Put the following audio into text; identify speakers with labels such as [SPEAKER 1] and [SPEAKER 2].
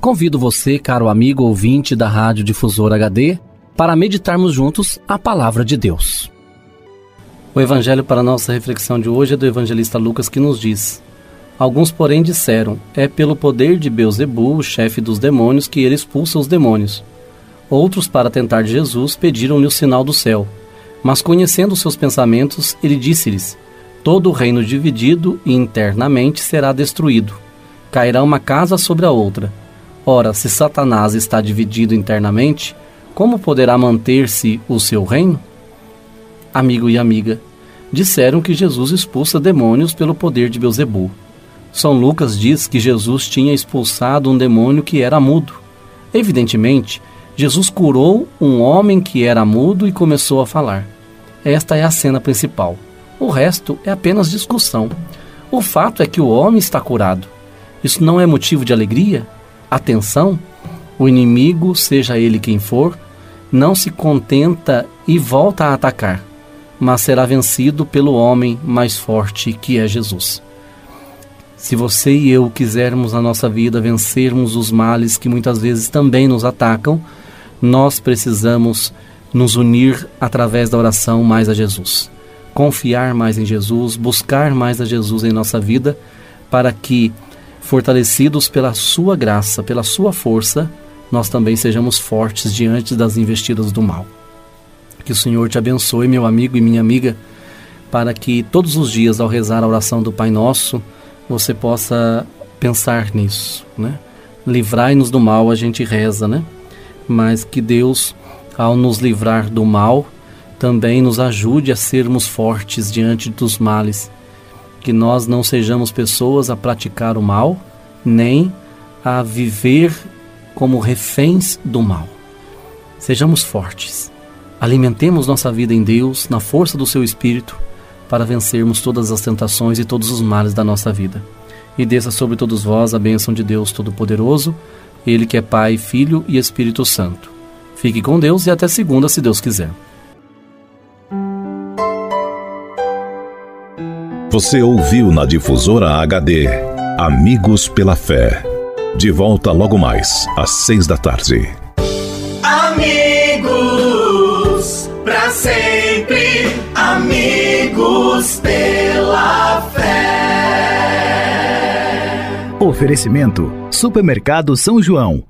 [SPEAKER 1] Convido você, caro amigo ouvinte da Rádio Difusor HD, para meditarmos juntos a palavra de Deus. O evangelho para nossa reflexão de hoje é do evangelista Lucas que nos diz: Alguns, porém, disseram: É pelo poder de Beuzebu, o chefe dos demônios, que ele expulsa os demônios. Outros, para tentar Jesus, pediram-lhe o sinal do céu. Mas conhecendo seus pensamentos, ele disse-lhes: Todo o reino dividido internamente será destruído. Cairá uma casa sobre a outra Ora, se Satanás está dividido internamente, como poderá manter-se o seu reino? Amigo e amiga, disseram que Jesus expulsa demônios pelo poder de Beuzebu. São Lucas diz que Jesus tinha expulsado um demônio que era mudo. Evidentemente, Jesus curou um homem que era mudo e começou a falar. Esta é a cena principal. O resto é apenas discussão. O fato é que o homem está curado. Isso não é motivo de alegria? Atenção, o inimigo, seja ele quem for, não se contenta e volta a atacar, mas será vencido pelo homem mais forte que é Jesus. Se você e eu quisermos na nossa vida vencermos os males que muitas vezes também nos atacam, nós precisamos nos unir através da oração mais a Jesus. Confiar mais em Jesus, buscar mais a Jesus em nossa vida, para que fortalecidos pela sua graça, pela sua força, nós também sejamos fortes diante das investidas do mal. Que o Senhor te abençoe, meu amigo e minha amiga, para que todos os dias, ao rezar a oração do Pai Nosso, você possa pensar nisso, né? Livrai-nos do mal, a gente reza, né? Mas que Deus, ao nos livrar do mal, também nos ajude a sermos fortes diante dos males que nós não sejamos pessoas a praticar o mal, nem a viver como reféns do mal. Sejamos fortes. Alimentemos nossa vida em Deus, na força do seu espírito, para vencermos todas as tentações e todos os males da nossa vida. E desça sobre todos vós a bênção de Deus Todo-Poderoso, Ele que é Pai, Filho e Espírito Santo. Fique com Deus e até segunda, se Deus quiser.
[SPEAKER 2] Você ouviu na Difusora HD Amigos pela Fé. De volta logo mais, às seis da tarde.
[SPEAKER 3] Amigos, para sempre, amigos pela fé.
[SPEAKER 4] Oferecimento: Supermercado São João.